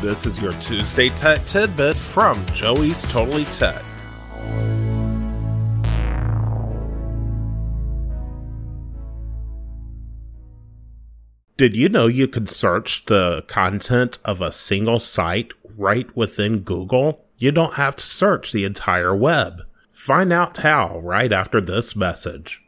This is your Tuesday Tech Tidbit from Joey's Totally Tech. Did you know you could search the content of a single site right within Google? You don't have to search the entire web. Find out how right after this message.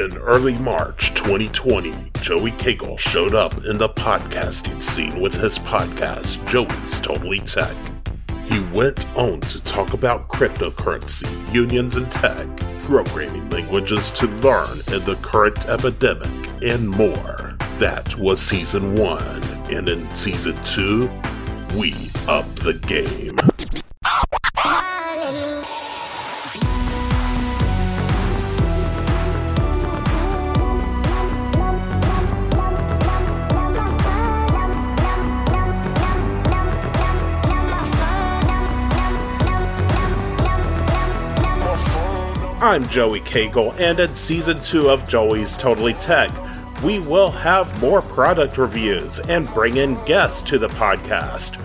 In early March 2020, Joey Cagle showed up in the podcasting scene with his podcast, Joey's Totally Tech. He went on to talk about cryptocurrency, unions and tech, programming languages to learn in the current epidemic, and more. That was season one, and in season two, we up the game. I'm Joey Cagle, and in season two of Joey's Totally Tech, we will have more product reviews and bring in guests to the podcast.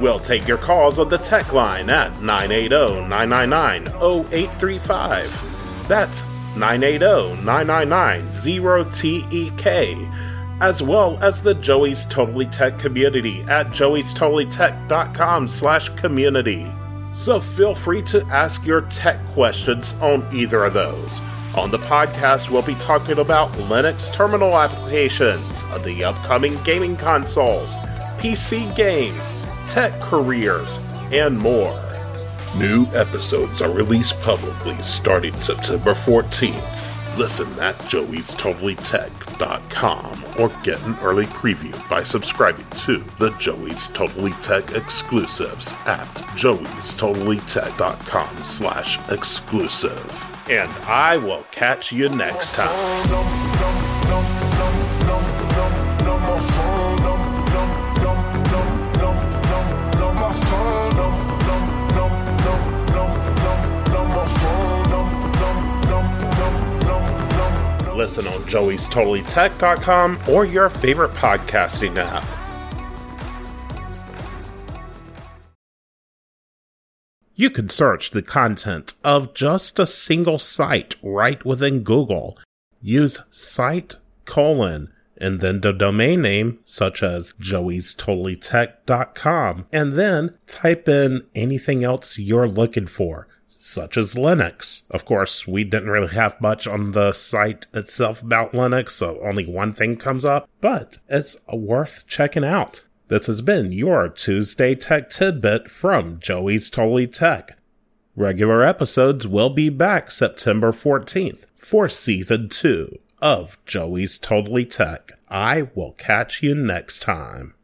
We'll take your calls on the tech line at 980 999 0835. That's 980 999 0TEK, as well as the Joey's Totally Tech community at joeystotallytech.com slash community. So feel free to ask your tech questions on either of those. On the podcast, we'll be talking about Linux terminal applications, the upcoming gaming consoles, PC games, tech careers, and more. New episodes are released publicly starting September 14th. Listen at joeystotallytech.com or get an early preview by subscribing to the Joey's Totally Tech exclusives at joeystotallytech.com slash exclusive. And I will catch you next time. Listen on joeystotallytech.com or your favorite podcasting app. You can search the content of just a single site right within Google. Use site colon and then the domain name such as joeystotallytech.com and then type in anything else you're looking for such as Linux. Of course, we didn't really have much on the site itself about Linux, so only one thing comes up, but it's worth checking out. This has been your Tuesday Tech Tidbit from Joey's Totally Tech. Regular episodes will be back September 14th for season 2 of Joey's Totally Tech. I will catch you next time.